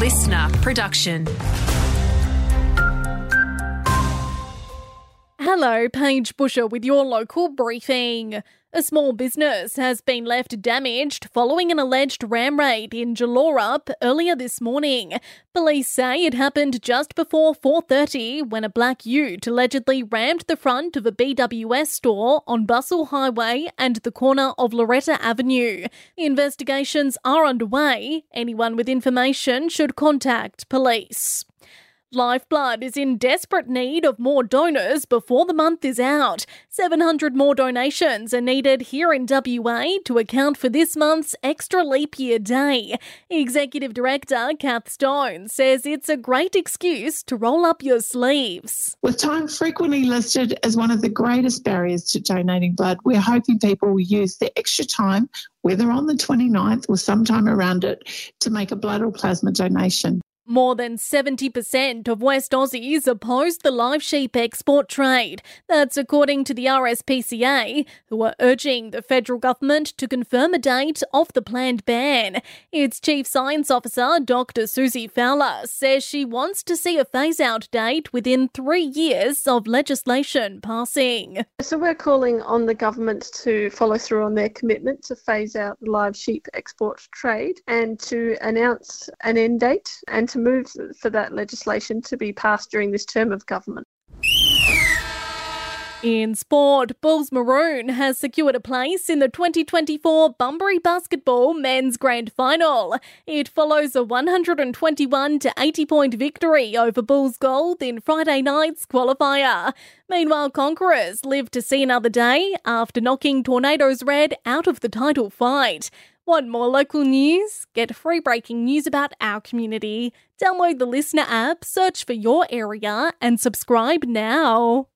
LiSTNR production. Hello, Paige Busher with your local briefing. A small business has been left damaged following an alleged ram raid in Gelorup earlier this morning. Police say it happened just before 4:30 when a black ute allegedly rammed the front of a BWS store on Bussell Highway and the corner of Loretta Avenue. Investigations are underway. Anyone with information should contact police. Lifeblood is in desperate need of more donors before the month is out. 700 more donations are needed here in WA to account for this month's extra leap year day. Executive Director Kath Stone says it's a great excuse to roll up your sleeves. With time frequently listed as one of the greatest barriers to donating blood, we're hoping people will use the extra time, whether on the 29th or sometime around it, to make a blood or plasma donation. More than 70% of West Aussies oppose the live sheep export trade. That's according to the RSPCA, who are urging the federal government to confirm a date of the planned ban. Its Chief Science Officer, Dr. Susie Fowler, says she wants to see a phase out date within three years of legislation passing. So we're calling on the government to follow through on their commitment to phase out the live sheep export trade and to announce an end date and to move for that legislation to be passed during this term of government. In sport, Bulls Maroon has secured a place in the 2024 Bunbury Basketball Men's Grand Final. It follows a 121 to 80 point victory over Bulls Gold in Friday night's qualifier. Meanwhile, Conquerors live to see another day after knocking Tornadoes Red out of the title fight. Want more local news? Get free breaking news about our community. Download the LiSTNR app, search for your area, and subscribe now.